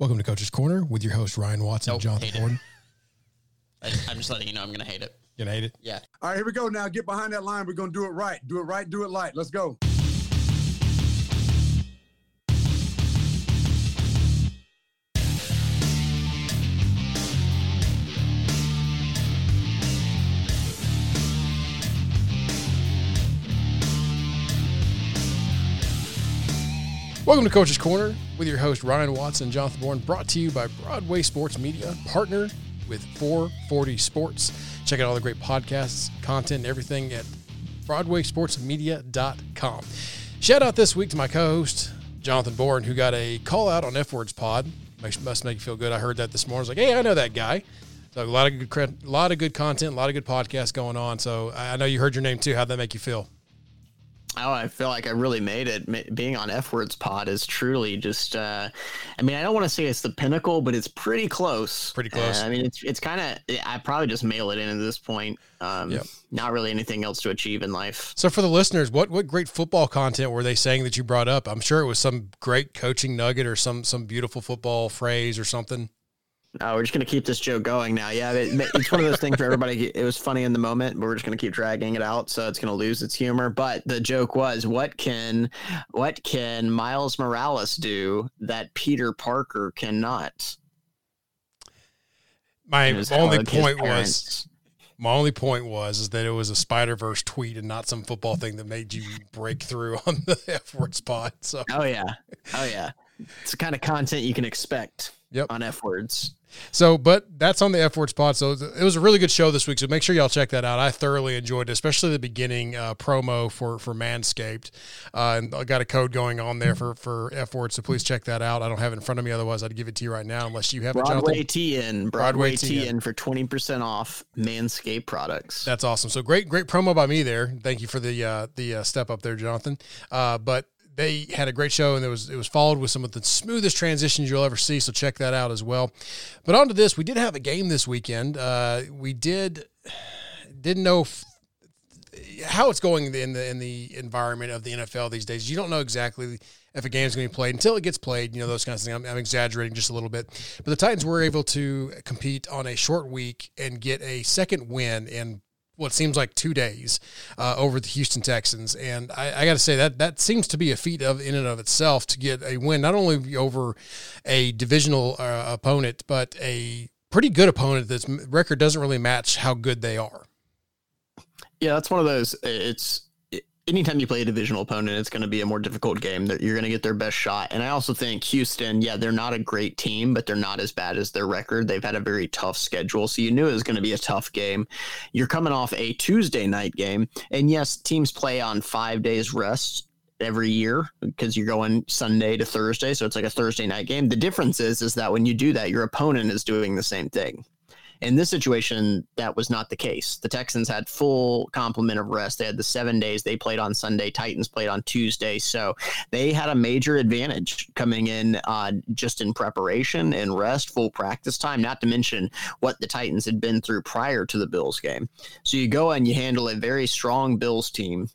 Welcome to Coach's Corner with your host Ryan Watson, Nope, Jonathan hate. Gordon. I, I'm just letting you know I'm gonna hate it. You're gonna hate it? Yeah. All right, here we go. Now get behind that line. We're gonna do it right. Do it right. Do it light. Let's go. Welcome to Coach's Corner with your host Ryan Watson, Jonathan Bourne, brought to you by Broadway Sports Media, partner with 440 Sports. Check out all the great podcasts, content, everything at BroadwaySportsMedia.com. Shout out this week to my co-host Jonathan Bourne, who got a call out on F Words Pod. Must make you feel good. I heard that this morning. I was like, hey, I know that guy. So a lot of good, a lot of good content, a lot of good podcasts going on. So I know you heard your name too. How'd that make you feel? Oh, I feel like I really made it. Being on F Words Pod is truly just. Uh, I mean, I don't want to say it's the pinnacle, but it's pretty close. Pretty close. Uh, I mean, it's it's kind of. I probably just mail it in at this point. Um, Yep. Not really anything else to achieve in life. So for the listeners, what what great football content were they saying that you brought up? I'm sure it was some great coaching nugget or some some beautiful football phrase or something. Oh, we're just gonna keep this joke going now. Yeah, it, it's one of those things for everybody. It was funny in the moment, but we're just gonna keep dragging it out, so it's gonna lose its humor. But the joke was, what can, what can Miles Morales do that Peter Parker cannot? My only point was my only point was is that it was a Spider Verse tweet and not some football thing that made you break through on the F Words Pod. So Oh yeah, oh yeah. It's the kind of content you can expect. Yep. On F words. So, but that's on the F Words Pod. So it was a really good show this week. So make sure y'all check that out. I thoroughly enjoyed it, especially the beginning uh, promo for for Manscaped. Uh, and I got a code going on there for for F word. So please check that out. I don't have it in front of me. Otherwise, I'd give it to you right now, unless you have it, Broadway Jonathan. TN. Broadway Broadway TN. TN for twenty percent off Manscaped products. That's awesome. So great, great promo by me there. Thank you for the uh, the uh, step up there, Jonathan. Uh, but they had a great show, and it was it was followed with some of the smoothest transitions you'll ever see. So check that out as well. But on to this, we did have a game this weekend. Uh, we did didn't know. If, how it's going in the in the environment of the NFL these days. You don't know exactly if a game's going to be played until it gets played. You know those kinds of things. I'm, I'm exaggerating just a little bit, but the Titans were able to compete on a short week and get a second win in what seems like two days uh, over the Houston Texans, and I, I got to say that that seems to be a feat of in and of itself to get a win not only over a divisional uh, opponent but a pretty good opponent that's record doesn't really match how good they are. Yeah, that's one of those. It's anytime you play a divisional opponent, it's going to be a more difficult game. That you're going to get their best shot. And I also think Houston, yeah, they're not a great team, but they're not as bad as their record. They've had a very tough schedule, so you knew it was going to be a tough game. You're coming off a Tuesday night game, and yes, teams play on five days rest every year because you're going Sunday to Thursday, so it's like a Thursday night game. The difference is is that when you do that, your opponent is doing the same thing. In this situation, that was not the case. The Texans had full complement of rest. They had the seven days they played on Sunday. Titans played on Tuesday, so they had a major advantage coming in uh, just in preparation and rest, full practice time. Not to mention what the Titans had been through prior to the Bills game. So you go and you handle a very strong Bills team.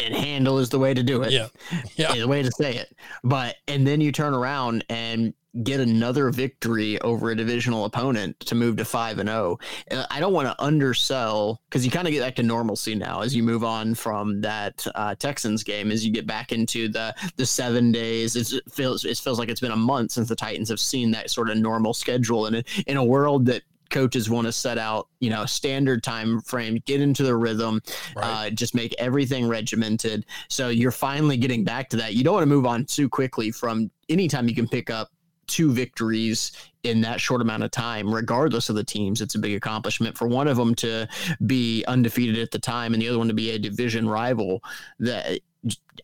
And handle is the way to do it Yeah, yeah. the way to say it. But and then you turn around and get another victory over a divisional opponent to move to five and zero. And I don't want to undersell because you kind of get back to normalcy now as you move on from that uh, Texans game. As you get back into the the seven days, it's, it feels it feels like it's been a month since the Titans have seen that sort of normal schedule. And in a world that coaches want to set out, you know, standard time frame, get into the rhythm, Right. uh, just make everything regimented. So you're finally getting back to that. You don't want to move on too quickly from anytime you can pick up two victories in that short amount of time, regardless of the teams. It's a big accomplishment for one of them to be undefeated at the time and the other one to be a division rival. That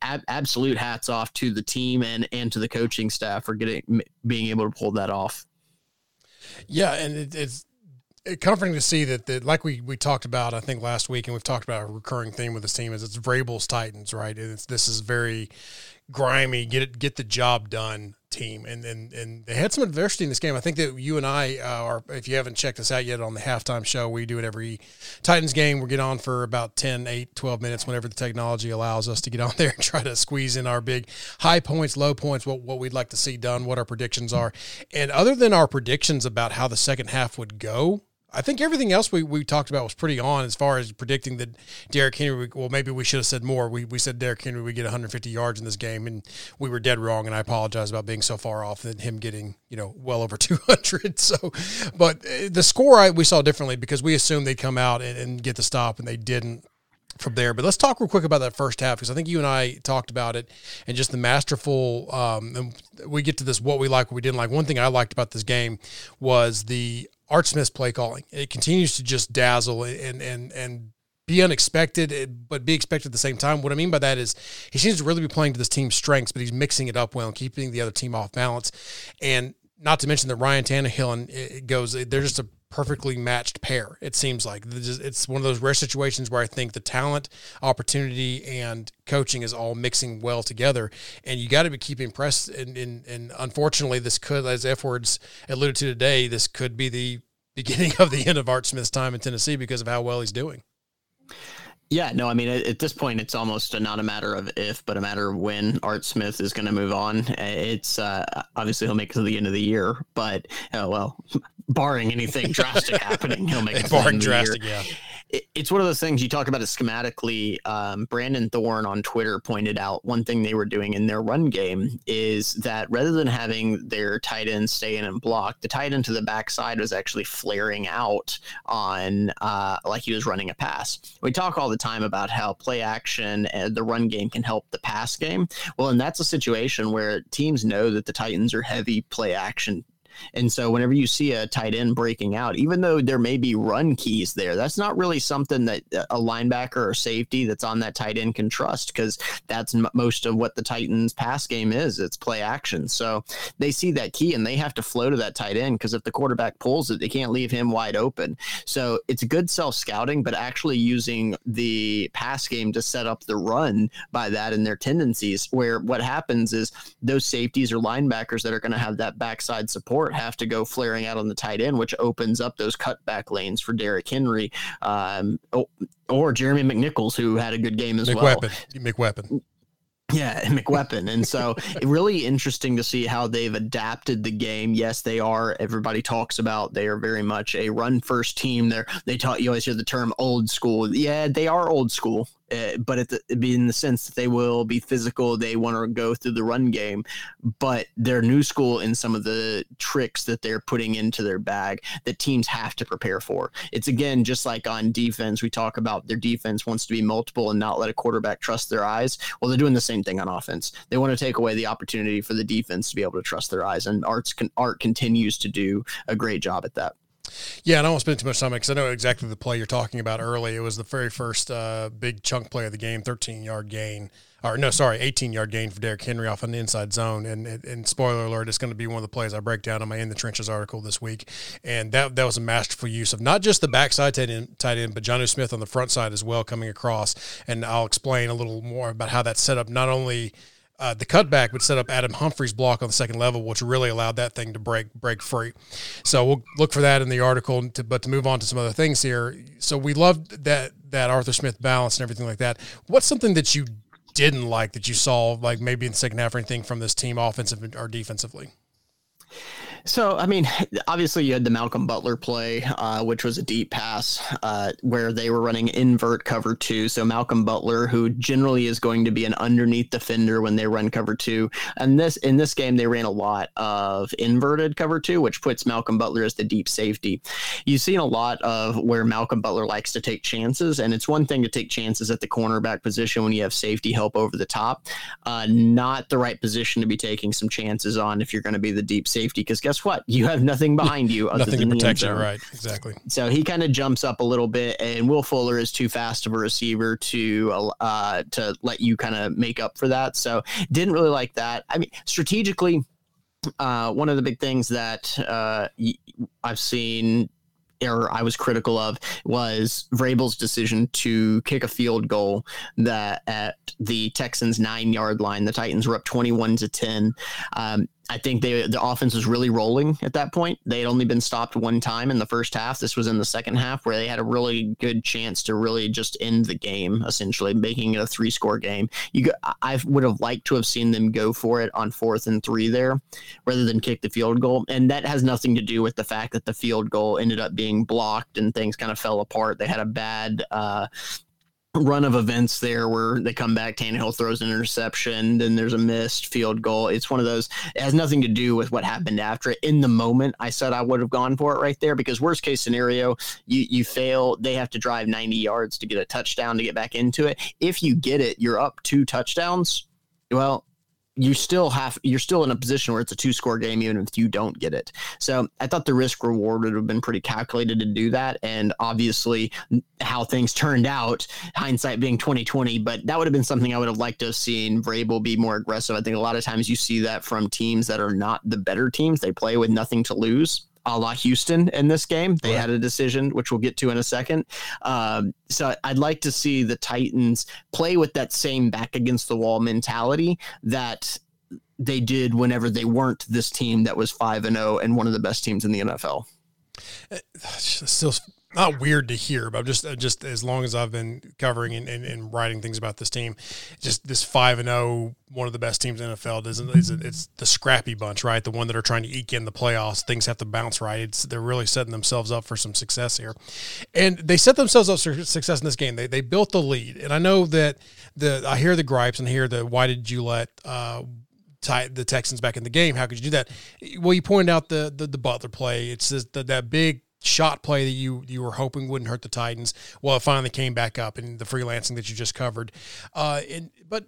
ab- absolute hats off to the team and and to the coaching staff for getting being able to pull that off. Yeah, and it, it's comforting to see that, that like we we talked about I think last week and we've talked about a recurring theme with this team is it's Vrabel's Titans right and it's this is very grimy, get it, get the job done team, and and and they had some adversity in this game. I think that you and I uh, are, if you haven't checked us out yet on the halftime show, we do it every Titans game. We get on for about 10, 8, 12 minutes whenever the technology allows us to get on there and try to squeeze in our big high points, low points, what what we'd like to see done, what our predictions are, and other than our predictions about how the second half would go. I think everything else we, we talked about was pretty on as far as predicting that Derrick Henry. Well, maybe we should have said more. We, we said Derrick Henry would get 150 yards in this game, and we were dead wrong. And I apologize about being so far off than him getting you know well over 200. So, but uh, the score I, we saw differently because we assumed they'd come out and, and get the stop, and they didn't from there. But let's talk real quick about that first half because I think you and I talked about it and just the masterful. Um, and we get to this what we like, what we didn't like. One thing I liked about this game was the Art Smith's play calling. It continues to just dazzle and and and be unexpected, eh, but be expected at the same time. What I mean by that is he seems to really be playing to this team's strengths, but he's mixing it up well and keeping the other team off balance. And not to mention that Ryan Tannehill and eh, it goes, eh, they're just a perfectly matched pair. It seems like it's one of those rare situations where I think the talent, opportunity, and coaching is all mixing well together. And you got to be keeping press. And, and, and unfortunately, this could, as F words alluded to today, this could be the beginning of the end of Art Smith's time in Tennessee because of how well he's doing. Yeah, no, I mean, at, this point, it's almost not a matter of if, but a matter of when Art Smith is going to move on. It's uh, obviously he'll make it to the end of the year, but uh, well, barring anything drastic happening, he'll make it. barring drastic, yeah it's one of those things you talk about it schematically. Um, Brandon Thorn on Twitter pointed out one thing they were doing in their run game is that rather than having their tight end stay in and block, the tight end to the backside was actually flaring out on uh, like he was running a pass. We talk all the time about how play action and the run game can help the pass game. Well, and that's a situation where teams know that the Titans are heavy play action and so whenever you see a tight end breaking out, even though there may be run keys there, that's not really something that uh, a linebacker or safety that's on that tight end can trust because that's m- most of what the Titans pass game is. It's play action. So they see that key and they have to flow to that tight end because if the quarterback pulls it, they can't leave him wide open. So it's good self scouting, but actually using the pass game to set up the run by that and their tendencies. Where what happens is those safeties or linebackers that are going to have that backside support have to go flaring out on the tight end, which opens up those cutback lanes for Derrick Henry um, or Jeremy McNichols, who had a good game as McWeapon. well. McWeapon. Yeah, McWeapon. And so it really interesting to see how they've adapted the game. Yes, they are. Everybody talks about they are very much a run first team. They're they taught you always hear the term old school. Yeah, they are old school uh, but it, in the sense that they will be physical, they want to go through the run game, but they're new school in some of the tricks that they're putting into their bag that teams have to prepare for. It's again just like on defense, we talk about their defense wants to be multiple and not let a quarterback trust their eyes. Well, they're doing the same thing on offense. They want to take away the opportunity for the defense to be able to trust their eyes, and Arts Art continues to do a great job at that. Yeah, and I won't spend too much time because I know exactly the play you're talking about early. It was the very first uh, big chunk play of the game, 13 yard gain, or no, sorry, 18 yard gain for Derrick Henry off an inside zone. And, and spoiler alert, it's going to be one of the plays I break down in my In the Trenches article this week. And that that was a masterful use of not just the backside tight end, tight end but Jonnu Smith on the front side as well coming across. And I'll explain a little more about how that's set up not only – uh, the cutback would set up Adam Humphries' block on the second level, which really allowed that thing to break break free. So we'll look for that in the article. To, but to move on to some other things here, so we loved that that Arthur Smith balance and everything like that. What's something that you didn't like that you saw, like maybe in the second half or anything from this team, offensive or defensively? So, I mean, obviously you had the Malcolm Butler play, uh, which was a deep pass uh, where they were running invert cover two. So Malcolm Butler, who generally is going to be an underneath defender when they run cover two, and this in this game they ran a lot of inverted cover two, which puts Malcolm Butler as the deep safety. You've seen a lot of where Malcolm Butler likes to take chances, and it's one thing to take chances at the cornerback position when you have safety help over the top, uh, not the right position to be taking some chances on if you're going to be the deep safety because guess what? You have nothing behind you. nothing to protect you, right? Exactly. So he kind of jumps up a little bit, and Will Fuller is too fast of a receiver to uh, to let you kind of make up for that. So didn't really like that. I mean, strategically, uh, one of the big things that uh, I've seen or I was critical of was Vrabel's decision to kick a field goal that at the Texans nine yard line. The Titans were up 21 to 10. Um, I think they the offense was really rolling at that point. They had only been stopped one time in the first half. This was in the second half where they had a really good chance to really just end the game, essentially making it a three score game. You, I would have liked to have seen them go for it on fourth and three there, rather than kick the field goal. And that has nothing to do with the fact that the field goal ended up being blocked and things kind of fell apart. They had a bad uh, run of events there where they come back, Tannehill throws an interception, then there's a missed field goal. It's one of those. It has nothing to do with what happened after it. In the moment, I said I would have gone for it right there because worst case scenario, you you fail. They have to drive 90 yards to get a touchdown to get back into it. If you get it, you're up two touchdowns. Well, you still have you're still in a position where it's a two score game even if you don't get it. So I thought the risk reward would have been pretty calculated to do that, and obviously how things turned out, hindsight being twenty twenty. But that would have been something I would have liked to have seen Vrabel be more aggressive. I think a lot of times you see that from teams that are not the better teams. They play with nothing to lose a la Houston in this game. They right. had a decision, which we'll get to in a second. Um, so I'd like to see the Titans play with that same back against the wall mentality that they did whenever they weren't this team that was 5 and 0 and one of the best teams in the NFL. Still not weird to hear, but just uh, just as long as I've been covering and, and, and writing things about this team, just this five and zero, oh, one of the best teams in the NFL. Isn't it's, it's the scrappy bunch, right? The one that are trying to eke in the playoffs. Things have to bounce right. It's they're really setting themselves up for some success here, and they set themselves up for success in this game. They they built the lead, and I know that the I hear the gripes and hear the why did you let uh, tie the Texans back in the game? How could you do that? Well, you pointed out the the, the Butler play. It's just the, that big shot play that you you were hoping wouldn't hurt the Titans. Well, it finally came back up in the freelancing that you just covered. Uh, and, but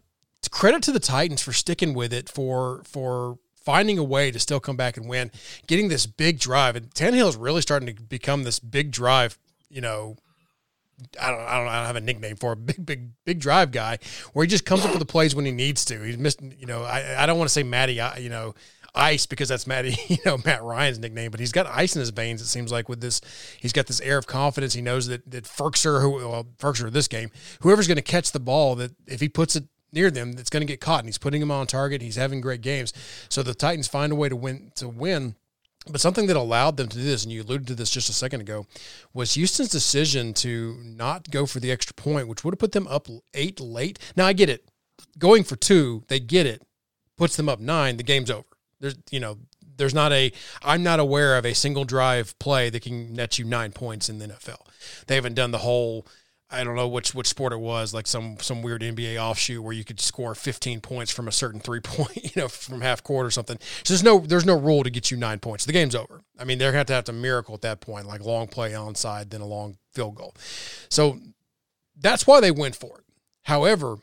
credit to the Titans for sticking with it for for finding a way to still come back and win, getting this big drive. And Tannehill is really starting to become this big drive. You know, I don't, I don't, I don't have a nickname for a big, big, big drive guy where he just comes up with the plays when he needs to. He's missed, you know, I, I don't want to say Matty, you know, ice because that's Matt, you know, Matt Ryan's nickname, but he's got ice in his veins. It seems like with this, he's got this air of confidence. He knows that that Firkser, who well, Firkser this game, whoever's going to catch the ball, that if he puts it near them, it's going to get caught, and he's putting them on target. He's having great games, so the Titans find a way to win to win. But something that allowed them to do this, and you alluded to this just a second ago, was Houston's decision to not go for the extra point, which would have put them up eight late. Now I get it, going for two, they get it, puts them up nine. The game's over. There's, you know, there's not a, I'm not aware of a single drive play that can net you nine points in the NFL. They haven't done the whole, I don't know which which sport it was, like some some weird NBA offshoot where you could score 15 points from a certain three point, you know, from half court or something. So there's no there's no rule to get you nine points. The game's over. I mean, they're to have to have a miracle at that point, like long play onside, then a long field goal. So that's why they went for it. However,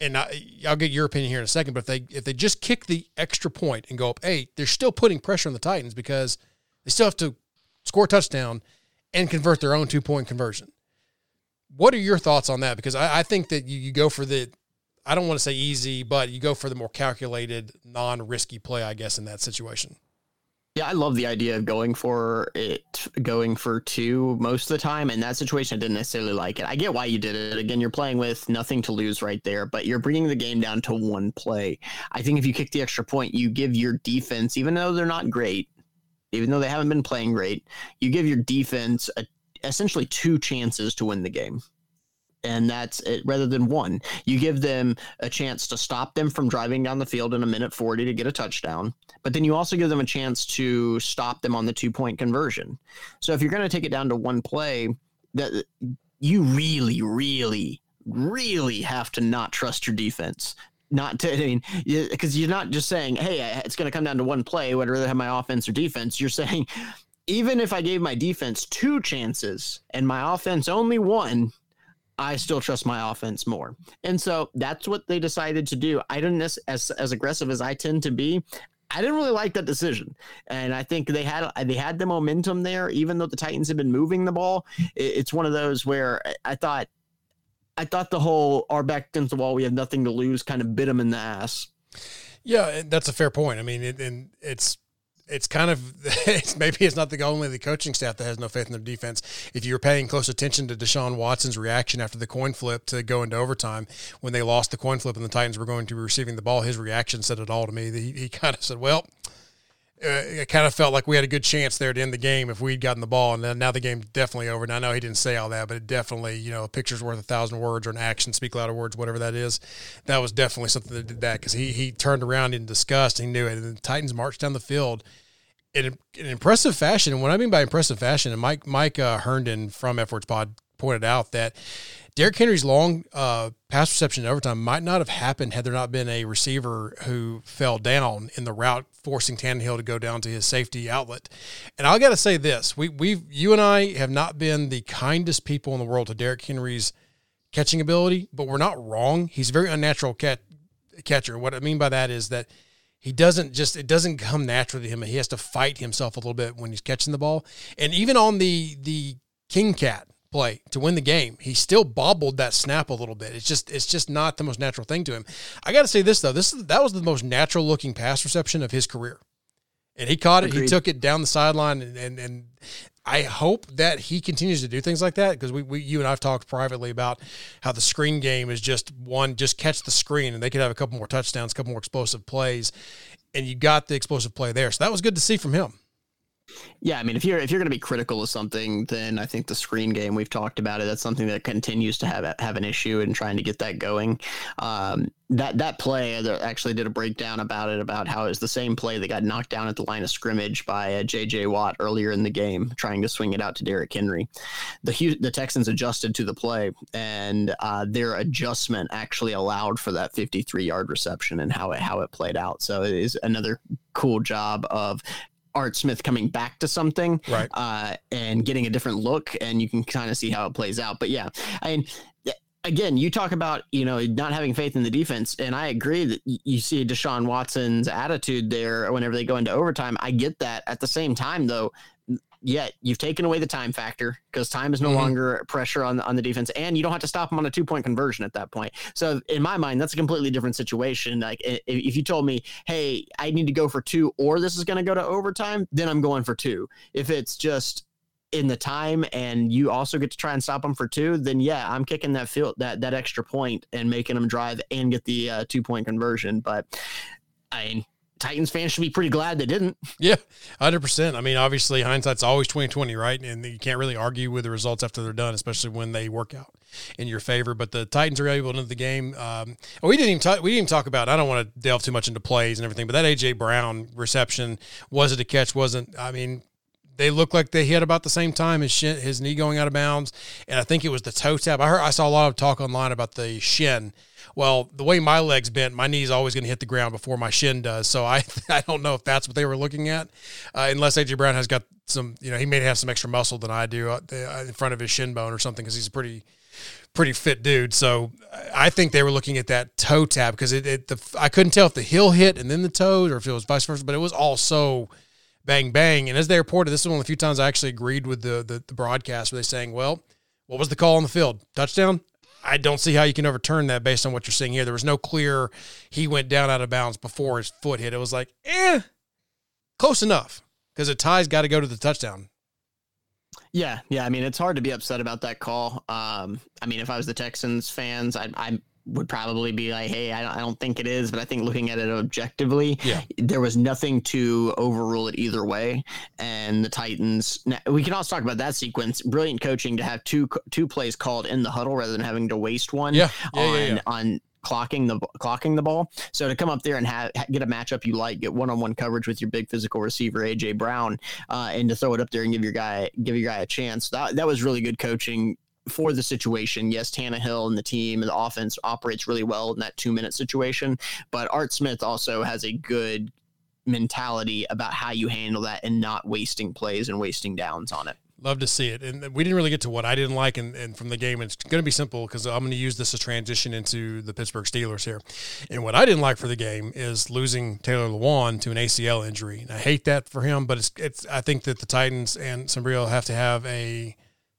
and I, will get your opinion here in a second, but if they if they just kick the extra point and go up eight, they're still putting pressure on the Titans because they still have to score a touchdown and convert their own two point conversion. What are your thoughts on that? Because I, I think that you, you go for the I don't want to say easy, but you go for the more calculated, non risky play, I guess, in that situation. Yeah, I love the idea of going for it, going for two most of the time. In that situation, I didn't necessarily like it. I get why you did it. Again, you're playing with nothing to lose right there, but you're bringing the game down to one play. I think if you kick the extra point, you give your defense, even though they're not great, even though they haven't been playing great, you give your defense a, essentially two chances to win the game and that's it rather than one. You give them a chance to stop them from driving down the field in a minute 40 to get a touchdown, but then you also give them a chance to stop them on the two point conversion. So if you're going to take it down to one play, that you really, really, really have to not trust your defense. Not to, I mean, because you're not just saying, hey, it's going to come down to one play, whether I have my offense or defense. You're saying, even if I gave my defense two chances and my offense only one, I still trust my offense more. And so that's what they decided to do. I didn't as as aggressive as I tend to be. I didn't really like that decision, and I think they had they had the momentum there, even though the Titans have been moving the ball. It's one of those where I thought, I thought the whole "our back against the wall, we have nothing to lose" kind of bit them in the ass. Yeah, that's a fair point. I mean, it, and it's it's kind of it's, maybe it's not the only the coaching staff that has no faith in their defense. If you were paying close attention to Deshaun Watson's reaction after the coin flip to go into overtime when they lost the coin flip and the Titans were going to be receiving the ball, his reaction said it all to me. He, he kind of said, "Well." Uh, it kind of felt like we had a good chance there to end the game if we'd gotten the ball, and then now the game's definitely over. And I know he didn't say all that, but it definitely, you know, a picture's worth a thousand words, or an action speak louder words, whatever that is. That was definitely something that did that because he he turned around in disgust. He knew it, and the Titans marched down the field in an impressive fashion. And what I mean by impressive fashion, and Mike Mike uh, Herndon from F Words Pod pointed out that Derrick Henry's long uh, pass reception in overtime might not have happened had there not been a receiver who fell down in the route, forcing Tannehill to go down to his safety outlet. And I got to say this: we we you and I have not been the kindest people in the world to Derrick Henry's catching ability, but we're not wrong. He's a very unnatural cat, catcher. What I mean by that is that he doesn't just it doesn't come naturally to him. He has to fight himself a little bit when he's catching the ball. And even on the the King Cat play to win the game. He still bobbled that snap a little bit. It's just it's just not the most natural thing to him. I got to say this though. This is, that was the most natural looking pass reception of his career. And he caught it. Agreed. He took it down the sideline and, and and I hope that he continues to do things like that because we, we you and I've talked privately about how the screen game is just one just catch the screen and they could have a couple more touchdowns, a couple more explosive plays and you got the explosive play there. So that was good to see from him. Yeah, I mean, if you're if you're going to be critical of something, then I think the screen game we've talked about it. That's something that continues to have have an issue in trying to get that going. Um, that that play, I actually did a breakdown about it about how it was the same play that got knocked down at the line of scrimmage by uh, J.J. Watt earlier in the game, trying to swing it out to Derrick Henry. The the Texans adjusted to the play, and uh, their adjustment actually allowed for that 53 yard reception and how it how it played out. So it is another cool job of Art Smith coming back to something, right? Uh, and getting a different look, and you can kind of see how it plays out. But yeah, I mean, again, you talk about you know not having faith in the defense, and I agree that you see Deshaun Watson's attitude there whenever they go into overtime. I get that. At the same time, though, yet you've taken away the time factor because time is no mm-hmm. longer pressure on on the defense, and you don't have to stop them on a two point conversion at that point. So in my mind, that's a completely different situation. Like if you told me, hey, I need to go for two, or this is going to go to overtime, then I'm going for two. If it's just in the time and you also get to try and stop them for two, then yeah, I'm kicking that field that that extra point and making them drive and get the uh, two point conversion. But I mean, Titans fans should be pretty glad they didn't. Yeah, hundred percent. I mean, obviously hindsight's always twenty twenty, right? And you can't really argue with the results after they're done, especially when they work out in your favor. But the Titans are able to end the game. Um, we didn't even talk. We didn't even talk about. I don't want to delve too much into plays and everything, but that AJ Brown reception was it a catch? Wasn't. I mean, they look like they hit about the same time his shin, his knee going out of bounds, and I think it was the toe tap. I heard I saw a lot of talk online about the shin well, the way my legs bent, my knee's always going to hit the ground before my shin does. So I I don't know if that's what they were looking at, uh, unless AJ Brown has got some, you know, he may have some extra muscle than I do uh, in front of his shin bone or something because he's a pretty pretty fit dude. So I think they were looking at that toe tap because it, it the I couldn't tell if the heel hit and then the toe or if it was vice versa, but it was all so bang bang. And as they reported, this is one of the few times I actually agreed with the the, the broadcast where they saying, well. What was the call on the field? Touchdown? I don't see how you can overturn that based on what you're seeing here. There was no clear he went down out of bounds before his foot hit. It was like, eh, close enough because a tie's got to go to the touchdown. Yeah, yeah. I mean, it's hard to be upset about that call. Um, I mean, if I was the Texans fans, I, I would probably be like, hey, I don't, I don't think it is, but I think looking at it objectively, yeah. there was nothing to overrule it either way. And the Titans, we can also talk about that sequence. Brilliant coaching to have two two plays called in the huddle rather than having to waste one yeah. Yeah, on on clocking the clocking the ball. So to come up there and have get a matchup you like, get one on one coverage with your big physical receiver AJ Brown, uh, and to throw it up there and give your guy give your guy a chance. That that was really good coaching for the situation. Yes, Tannehill and the team and the offense operates really well in that two minute situation, but Art Smith also has a good mentality about how you handle that and not wasting plays and wasting downs on it. Love to see it. And we didn't really get to what I didn't like and, and from the game. It's going to be simple because I'm going to use this to transition into the Pittsburgh Steelers here. And what I didn't like for the game is losing Taylor Lewan to an ACL injury. And I hate that for him, but it's, it's, I think that the Titans and Sambrailo have to have a,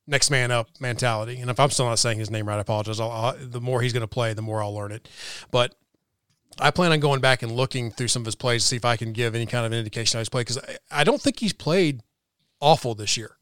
next man up mentality. And if I'm still not saying his name right, I apologize. I'll, I'll, the more he's going to play, the more I'll learn it. But I plan on going back and looking through some of his plays to see if I can give any kind of indication of his play because I, I don't think he's played awful this year.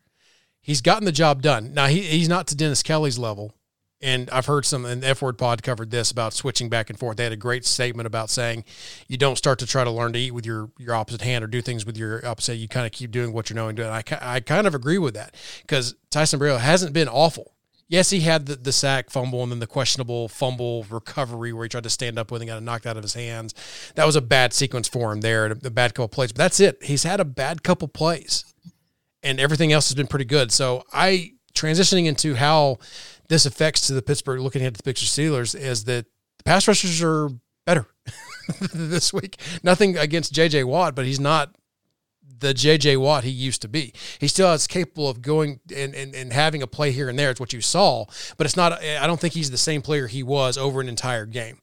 He's gotten the job done. Now he, he's not to Dennis Kelly's level, and I've heard some and F word pod covered this about switching back and forth. They had a great statement about saying you don't start to try to learn to eat with your your opposite hand or do things with your opposite. You kind of keep doing what you're knowing doing. I I kind of agree with that because Ty Sambrailo hasn't been awful. Yes, he had the, the sack fumble and then the questionable fumble recovery where he tried to stand up with and got knocked out of his hands. That was a bad sequence for him there, a bad couple plays. But that's it. He's had a bad couple plays, and everything else has been pretty good. So I transitioning into how this affects to the Pittsburgh, looking at the Pittsburgh Steelers, is that the pass rushers are better this week. Nothing against J.J. Watt, but he's not the JJ Watt he used to be. He still is capable of going and, and, and having a play here and there. It's what you saw, but it's not, I don't think he's the same player he was over an entire game.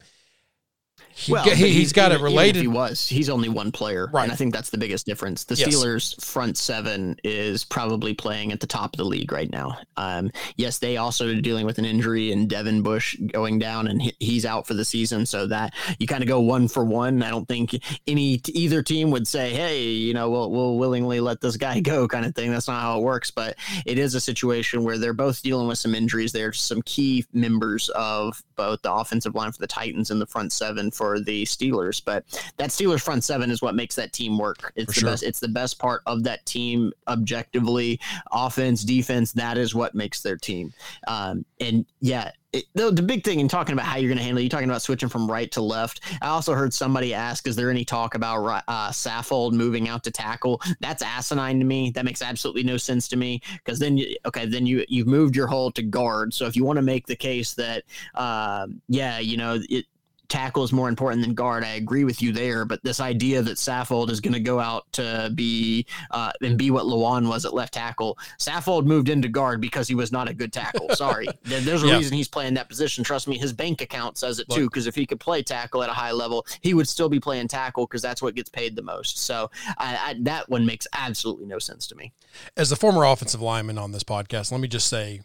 He, well, he, has got it related. he was. He's only one player, right? And I think that's the biggest difference. The yes. Steelers' front seven is probably playing at the top of the league right now. Um, yes, they also are dealing with an injury and Devin Bush going down, and he, he's out for the season. So that you kind of go one for one. I don't think any either team would say, "Hey, you know, we'll we'll willingly let this guy go," kind of thing. That's not how it works. But it is a situation where they're both dealing with some injuries. There's some key members of both the offensive line for the Titans and the front seven for the Steelers. But that Steelers front seven is what makes that team work. It's For the sure. best. It's the best part of that team objectively. Offense, defense. That is what makes their team. Um, and yeah. It, the, the big thing in talking about how you're going to handle it, you're talking about switching from right to left. I also heard somebody ask, "Is there any talk about uh, Saffold moving out to tackle?" That's asinine to me. That makes absolutely no sense to me because then, you, okay, then you you've moved your hole to guard. So if you want to make the case that, uh, yeah, you know, it, tackle is more important than guard. I agree with you there, but this idea that Saffold is going to go out to be uh, and be what Lewan was at left tackle. Saffold moved into guard because he was not a good tackle. Sorry, there's a Yeah. reason he's playing that position. Trust me, his bank account says it too. Because if he could play tackle at a high level, he would still be playing tackle because that's what gets paid the most. So I, I, that one makes absolutely no sense to me. as the former offensive lineman on this podcast, let me just say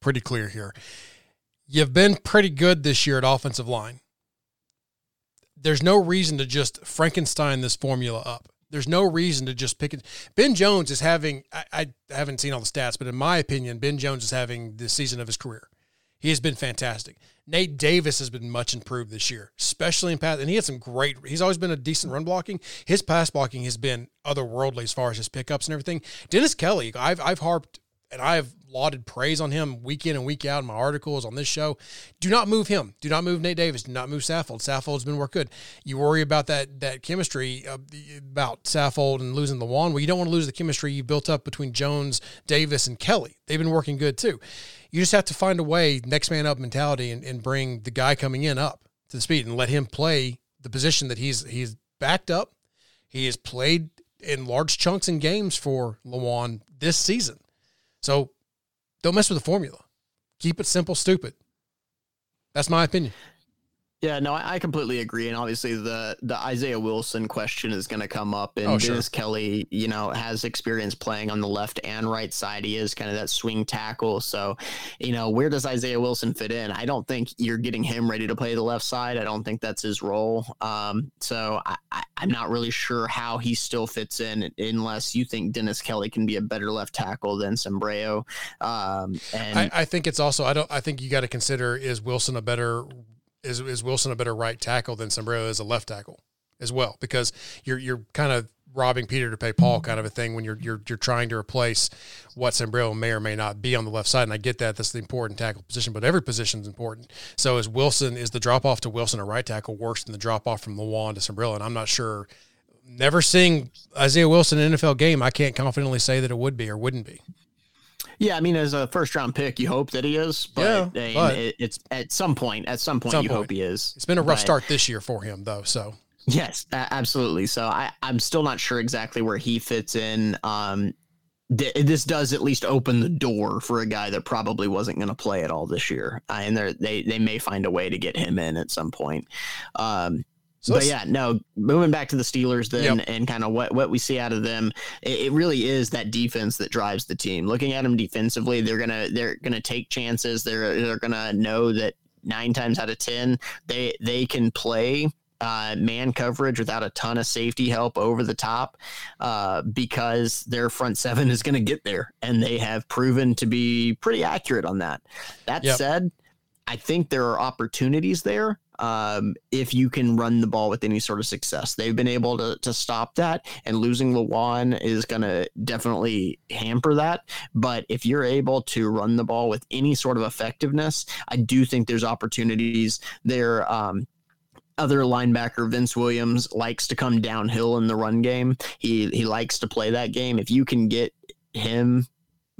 pretty clear here. You've been pretty good this year at offensive line. There's no reason to just Frankenstein this formula up. There's no reason to just pick it. Ben Jones is having, I, I haven't seen all the stats, but in my opinion, Ben Jones is having the season of his career. He has been fantastic. Nate Davis has been much improved this year, especially in pass. And he had some great. He's always been a decent run blocking. His pass blocking has been otherworldly as far as his pickups and everything. Dennis Kelly, I've I've harped and I've lauded praise on him week in and week out in my articles on this show. Do not move him. Do not move Nate Davis. Do not move Saffold. Saffold's been work good. You worry about that that chemistry uh, about Saffold and losing the Lewan. Well, you don't want to lose the chemistry you built up between Jones, Davis, and Kelly. They've been working good too. You just have to find a way, next man up mentality, and, and bring the guy coming in up to the speed and let him play the position that he's he's backed up. He has played in large chunks and games for Lewan this season. So don't mess with the formula. Keep it simple, stupid. That's my opinion. Yeah, no, I I completely agree, and obviously the the Isaiah Wilson question is going to come up, and Oh, sure. Dennis Kelly, you know, has experience playing on the left and right side. He is kind of that swing tackle, so you know, where does Isaiah Wilson fit in? I don't think you're getting him ready to play the left side. I don't think that's his role. Um, so I, I, I'm not really sure how he still fits in, unless you think Dennis Kelly can be a better left tackle than Sambrailo. Um, and I, I think it's also I don't I think you got to consider is Wilson a better is is Wilson a better right tackle than Sambrailo is a left tackle as well? Because you're you're kind of robbing Peter to pay Paul kind of a thing when you're you're you're trying to replace what Sambrailo may or may not be on the left side. And I get that. That's the important tackle position but every position is important. So is Wilson is the drop off to Wilson a right tackle worse than the drop off from Lewan to Sambrailo? And I'm not sure. Never seeing Isaiah Wilson in an NFL game I can't confidently say that it would be or wouldn't be Yeah, I mean, as a first round pick, you hope that he is, but, Yeah, but- it, it's at some point. At some point, Some you point. hope he is. it's been a rough But- start this year for him though so Yes, absolutely. So I, I'm still not sure exactly where he fits in. Um, th- this does at least open the door for a guy that probably wasn't going to play at all this year, uh, and they they may find a way to get him in at some point. Um, So but yeah, no. Moving back to the Steelers, then, Yep. and kind of what what we see out of them, it, it really is that defense that drives the team. Looking at them defensively, they're gonna they're gonna take chances. They're they're gonna know that nine times out of ten they they can play uh, man coverage without a ton of safety help over the top uh, because their front seven is going to get there, and they have proven to be pretty accurate on that. That yep. said, I think there are opportunities there um, if you can run the ball with any sort of success. They've been able to, to stop that, and losing Lewan is going to definitely hamper that. But if you're able to run the ball with any sort of effectiveness, I do think there's opportunities there. Um, other linebacker Vince Williams likes to come downhill in the run game. He he likes to play that game. If you can get him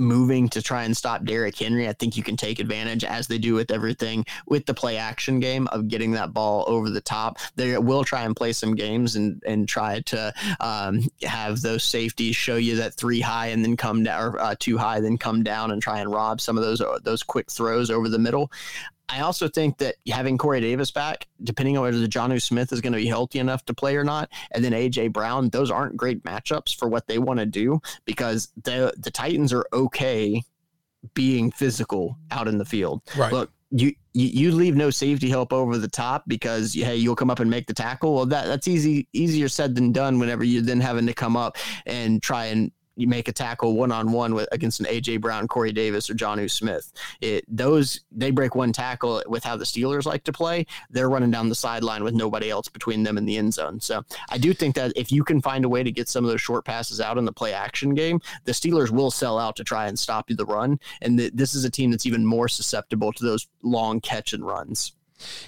moving to try and stop Derrick Henry, I think you can take advantage as they do with everything with the play action game of getting that ball over the top. They will try and play some games and and try to um, have those safeties show you that three high and then come down or uh, two high, then come down and try and rob some of those those quick throws over the middle. I also think that having Corey Davis back, depending on whether the Jonnu Smith is going to be healthy enough to play or not, and then AJ Brown, those aren't great matchups for what they want to do because the the Titans are okay being physical out in the field. Right. Look, you, you you leave no safety help over the top because hey you'll come up and make the tackle. Well, that that's easy easier said than done. Whenever you're then having to come up and try and you make a tackle one on one with against an AJ Brown, Corey Davis, or Jonnu Smith. It those they break one tackle with how the Steelers like to play. They're running down the sideline with nobody else between them and the end zone. So I do think that if you can find a way to get some of those short passes out in the play action game, the Steelers will sell out to try and stop you the run. And th- this is a team that's even more susceptible to those long catch and runs.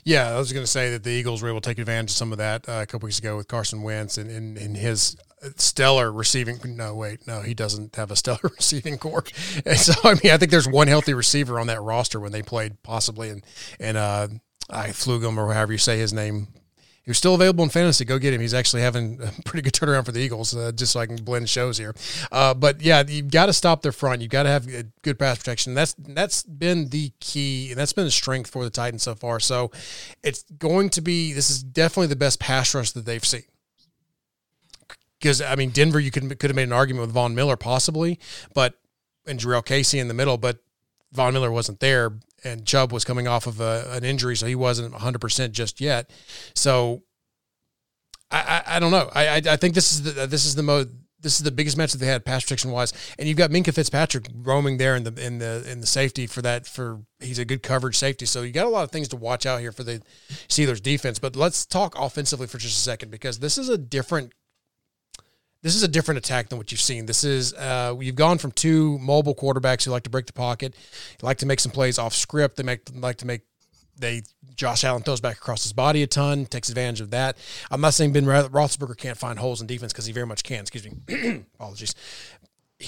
Yeah, I was going to say that the Eagles were able to take advantage of some of that uh, a couple weeks ago with Carson Wentz and, and his stellar receiving. No, wait, no, he doesn't have a stellar receiving core. And so, I mean, I think there's one healthy receiver on that roster when they played possibly, and and uh, I Fulgham or however you say his name. He was still available in fantasy. Go get him. He's actually having a pretty good turnaround for the Eagles, uh, just so I can blend shows here. Uh, but yeah, you've got to stop their front. You've got to have good pass protection. That's that's been the key, and that's been the strength for the Titans so far. So it's going to be. This is definitely the best pass rush that they've seen because I mean Denver, you could could have made an argument with Von Miller possibly, but and Jurrell Casey in the middle, but Von Miller wasn't there, and Chubb was coming off of a, an injury, so he wasn't 100 percent just yet. So I, I, I don't know. I, I, I think this is the this is the most this is the biggest match that they had pass protection wise, and you've got Minkah Fitzpatrick roaming there in the in the in the safety for that for he's a good coverage safety. So you got a lot of things to watch out here for the Steelers defense. But let's talk offensively for just a second because this is a different this is a different attack than what you've seen. This is uh, you've gone from two mobile quarterbacks who like to break the pocket, like to make some plays off script. They make like to make they Josh Allen throws back across his body a ton, takes advantage of that. I'm not saying Ben Roethlisberger can't find holes in defense because he very much can. Excuse me, apologies.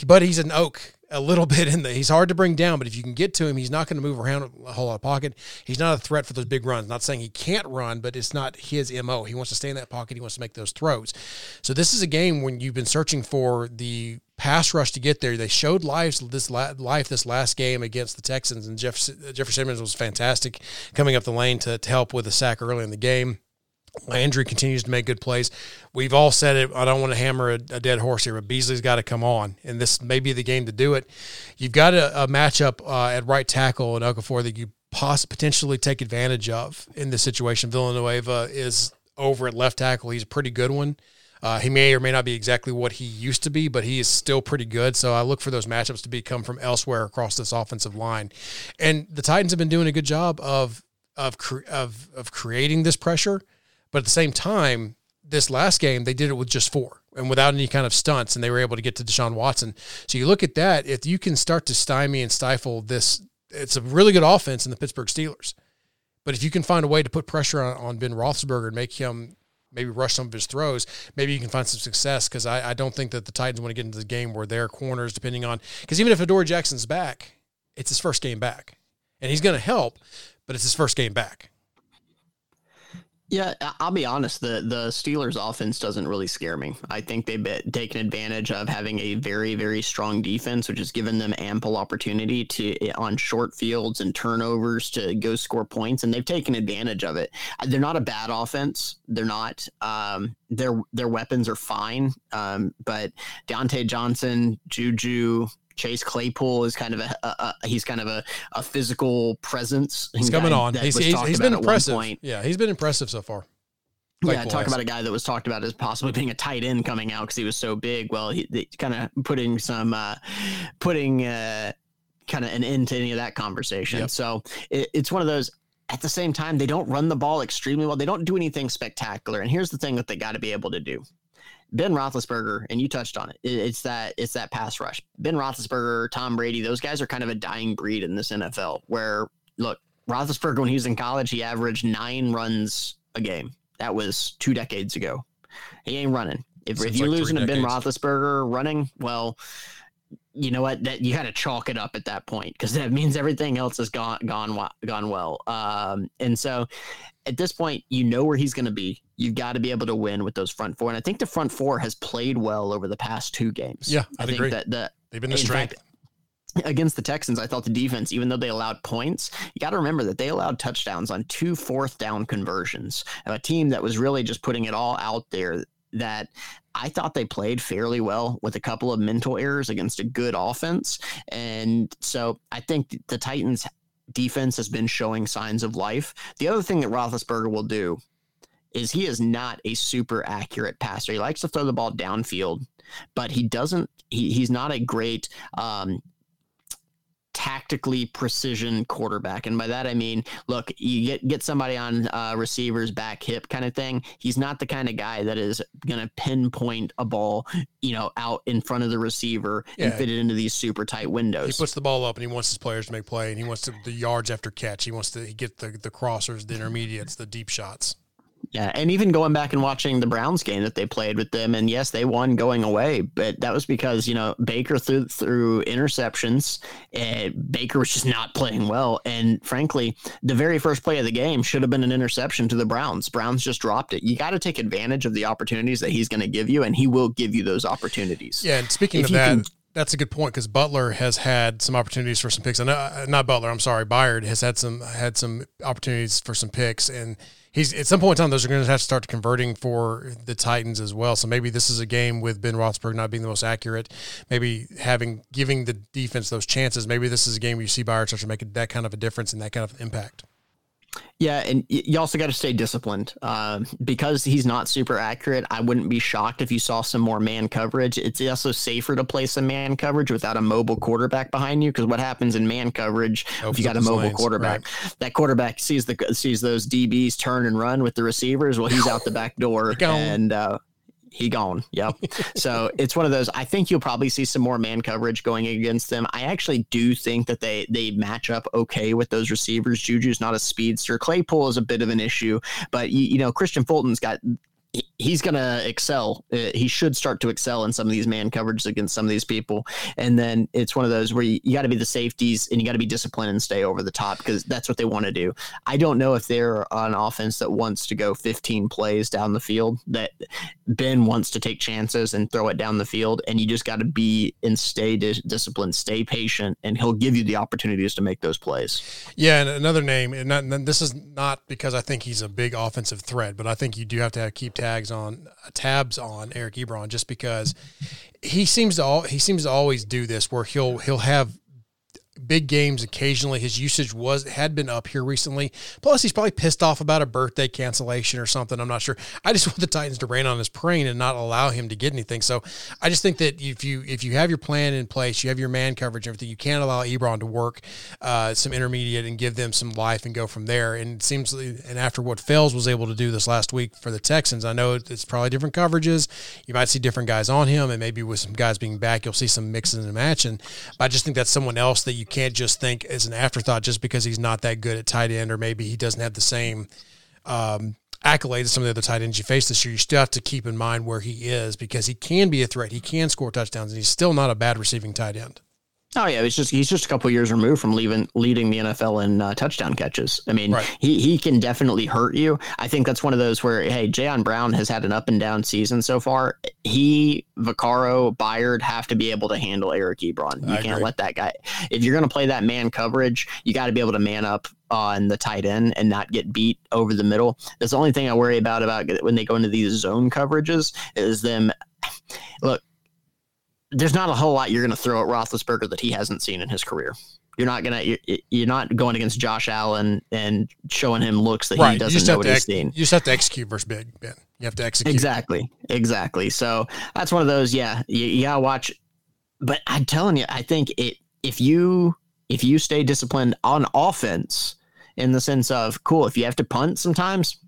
But he's an oak a little bit in the. He's hard to bring down, but if you can get to him, he's not going to move around a whole lot of pocket. He's not a threat for those big runs. Not saying he can't run, but it's not his mo. He wants to stay in that pocket. He wants to make those throws. So this is a game when you've been searching for the pass rush to get there. They showed life this life this last game against the Texans, and Jeff Jeffrey Simmons was fantastic coming up the lane to, to help with a sack early in the game. Landry continues to make good plays. We've all said it. I don't want to hammer a, a dead horse here, but Beasley's got to come on, and this may be the game to do it. You've got a, a matchup uh, at right tackle in Okafor that you poss- potentially take advantage of in this situation. Villanueva is over at left tackle. He's a pretty good one. Uh, he may or may not be exactly what he used to be, but he is still pretty good. So I look for those matchups to be come from elsewhere across this offensive line. And the Titans have been doing a good job of of of of creating this pressure but at the same time, this last game, they did it with just four and without any kind of stunts, and they were able to get to Deshaun Watson. So you look at that, if you can start to stymie and stifle this, it's a really good offense in the Pittsburgh Steelers. But if you can find a way to put pressure on, on Ben Roethlisberger and make him maybe rush some of his throws, maybe you can find some success. Because I, I, don't think that the Titans want to get into the game where their corners, depending on, because even if Adoree Jackson's back, it's his first game back, and he's going to help, but it's his first game back. Yeah, I'll be honest. The the Steelers' offense doesn't really scare me. I think they've taken advantage of having a very very strong defense, which has given them ample opportunity to eh, on short fields and turnovers to go score points, and they've taken advantage of it. They're not a bad offense. They're not. Um, their their weapons are fine, um, but Diontae Johnson, Juju, Chase Claypool is kind of a, a, a he's kind of a, a physical presence. He's coming on. He's, he's, he's been impressive. Yeah, he's been impressive so far. yeah, talk about a guy that was talked about as possibly being a tight end coming out because he was so big. Well, he, kind of putting some, uh, putting uh, kind of an end to any of that conversation. Yep. So it, it's one of those. At the same time, they don't run the ball extremely well. They don't do anything spectacular. And here's the thing that they got to be able to do. Ben Roethlisberger, and you touched on it. It's that it's that pass rush. Ben Roethlisberger, Tom Brady, those guys are kind of a dying breed in this NFL. Where look, Roethlisberger when he was in college, he averaged nine runs a game. That was two decades ago. He ain't running. If, if you're like losing to Ben Roethlisberger running, well, you know what? That you got to chalk it up at that point because that means everything else has gone gone gone well. Um, and so, at this point, you know where he's going to be. You've got to be able to win with those front four, and I think the front four has played well over the past two games. Yeah, I'd I think agree. that the they've been the strength. Fact, against the Texans, I thought the defense, even though they allowed points, you got to remember that they allowed touchdowns on two fourth down conversions. of A team that was really just putting it all out there that I thought they played fairly well with a couple of mental errors against a good offense. And so I think the Titans defense has been showing signs of life. The other thing that Roethlisberger will do is he is not a super accurate passer. He likes to throw the ball downfield, but he doesn't. He, he's not a great um, tactically precision quarterback. And by that, I mean, look, you get, get somebody on uh, receivers back hip kind of thing. He's not the kind of guy that is going to pinpoint a ball, you know, out in front of the receiver yeah. and fit it into these super tight windows. He puts the ball up and he wants his players to make play and he wants to, the yards after catch. He wants to get the, the crossers, the intermediates, the deep shots. Yeah, and even going back and watching the Browns game that they played with them, and yes, they won going away, but that was because you know Baker threw through interceptions, and Baker was just not playing well. And frankly, the very first play of the game should have been an interception to the Browns. Browns just dropped it. You got to take advantage of the opportunities that he's going to give you, and he will give you those opportunities. Yeah, and speaking if of that. Can, that's a good point because Butler has had some opportunities for some picks. And uh, not Butler, I'm sorry, Byard has had some had some opportunities for some picks, and he's at some point in time those are going to have to start converting for the Titans as well. So maybe this is a game with Ben Roethlisberger not being the most accurate, maybe having giving the defense those chances. Maybe this is a game where you see Byard start to make that kind of a difference and that kind of impact. Yeah, and you also got to stay disciplined um, because he's not super accurate. I wouldn't be shocked if you saw some more man coverage. It's also safer to play some man coverage without a mobile quarterback behind you because what happens in man coverage Opens if you got a mobile lanes, quarterback? Right. That quarterback sees the sees those DBs turn and run with the receivers. Well, he's out the back door, and uh, he gone. Yep. so it's one of those. I think you'll probably see some more man coverage going against them. I actually do think that they they match up okay with those receivers. Juju's not a speedster. Claypool is a bit of an issue, but you, you know Kristian Fulton's got he's going to excel. Uh, he should start to excel in some of these man coverages against some of these people. And then it's one of those where you, you got to be the safeties and you got to be disciplined and stay over the top because that's what they want to do. I don't know if they're an offense that wants to go 15 plays down the field, that Ben wants to take chances and throw it down the field. And you just got to be and stay dis- disciplined, stay patient, and he'll give you the opportunities to make those plays. Yeah. And another name, and, not, and this is not because I think he's a big offensive threat, but I think you do have to have, keep tags on uh, tabs on Eric Ebron just because he seems to all, he seems to always do this where he'll he'll have big games occasionally. His usage was had been up here recently. Plus, he's probably pissed off about a birthday cancellation or something. I'm not sure. I just want the Titans to rain on his parade and not allow him to get anything. So I just think that if you if you have your plan in place, you have your man coverage, everything, you can't allow Ebron to work uh, some intermediate and give them some life and go from there. And it seems and after what Fells was able to do this last week for the Texans, I know it's probably different coverages. You might see different guys on him, and maybe with some guys being back, you'll see some mixing and matching. But I just think that's someone else that you can't just think as an afterthought just because he's not that good at tight end or maybe he doesn't have the same um, accolades as some of the other tight ends you face this year. You still have to keep in mind where he is because he can be a threat. He can score touchdowns and he's still not a bad receiving tight end. Oh yeah, it's just he's just a couple years removed from leaving leading the NFL in uh, touchdown catches. I mean, right. he he can definitely hurt you. I think that's one of those where hey, Jayon Brown has had an up and down season so far. He, Vaccaro, Byard have to be able to handle Eric Ebron. You I can't agree. let that guy. If you're going to play that man coverage, you got to be able to man up on the tight end and not get beat over the middle. That's the only thing I worry about about when they go into these zone coverages is them. Look, there's not a whole lot you're going to throw at Roethlisberger that he hasn't seen in his career. You're not gonna you're, you're not going against Josh Allen and showing him looks that right. he doesn't know what to he's ex- seen. you just have to execute versus Big Ben. You have to execute. Exactly, exactly. So that's one of those. Yeah, you, you gotta watch. But I'm telling you, I think it if you if you stay disciplined on offense in the sense of cool, if you have to punt sometimes,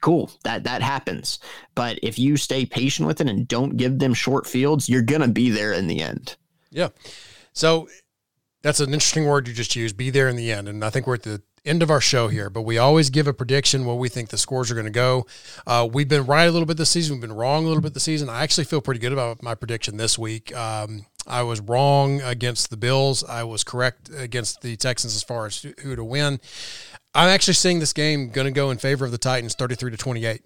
cool, that that happens. But if you stay patient with it and don't give them short fields, you're gonna be there in the end. Yeah. So that's an interesting word you just used. Be there in the end, and I think we're at the end of our show here. But we always give a prediction what we think the scores are going to go. Uh, we've been right a little bit this season. We've been wrong a little bit this season. I actually feel pretty good about my prediction this week. Um, I was wrong against the Bills. I was correct against the Texans as far as who to win. I'm actually seeing this game going to go in favor of the Titans, 33 to 28.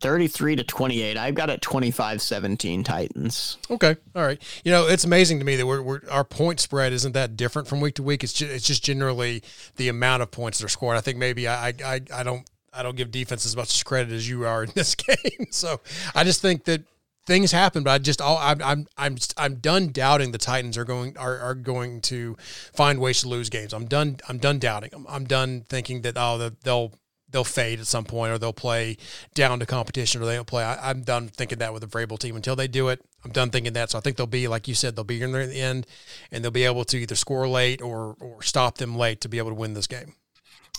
33 to 28. I've got it 25 17 Titans. Okay, all right. You know, it's amazing to me that we're, we're our point spread isn't that different from week to week. It's just, it's just generally the amount of points that are scored. I think maybe I, I I don't I don't give defense as much credit as you are in this game. So I just think that things happen, but I just all I'm I'm I'm I'm done doubting the Titans are going are, are going to find ways to lose games. I'm done I'm done doubting them. I'm done thinking that oh they'll they'll fade at some point or they'll play down to competition or they don't play. I, am done thinking that with the Vrabel team until they do it. I'm done thinking that. So I think they'll be, like you said, they'll be in the end and they'll be able to either score late or, or stop them late to be able to win this game.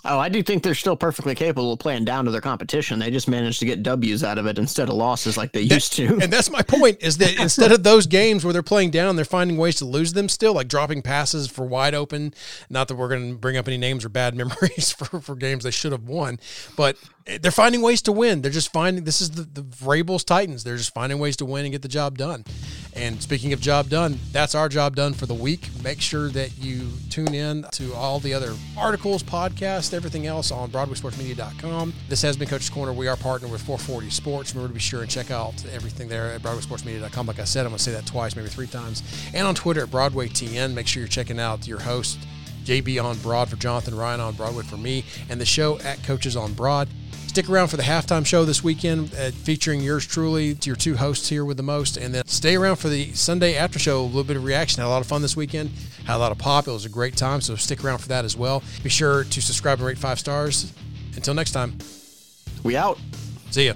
Oh, I do think they're still perfectly capable of playing down to their competition. They just managed to get W's out of it instead of losses like they That- used to. And that's my point is that instead of those games where they're playing down, they're finding ways to lose them still, like dropping passes for wide open. Not that we're going to bring up any names or bad memories for, for games they should have won, but they're finding ways to win. They're just finding this is the, the Vrabel's Titans. They're just finding ways to win and get the job done. And speaking of job done, that's our job done for the week. Make sure that you tune in to all the other articles, podcasts, everything else on BroadwaySportsMedia.com. This has been Coach's Corner. We are partnered with 440 Sports. Remember to be sure and check out everything there at BroadwaySportsMedia.com. Like I said, I'm going to say that twice, maybe three times. And on Twitter at BroadwayTN. Make sure you're checking out your host, JB on Broad for Jonathan, Ryan on Broadway for me, and the show at Coaches on Broad. Stick around for the halftime show this weekend, uh, featuring yours truly, your two hosts here with the most, and then stay around for the Sunday after show. A little bit of reaction. Had a lot of fun this weekend. Had a lot of pop. It was a great time. So stick around for that as well. Be sure to subscribe and rate five stars. Until next time, we out. see ya.